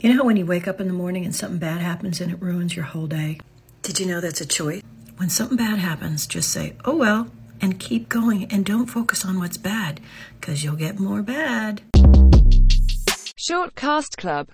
You know how when you wake up in the morning and something bad happens and it ruins your whole day? Did you know that's a choice? When something bad happens, just say, oh well, and keep going and don't focus on what's bad, because you'll get more bad. Shortcast Club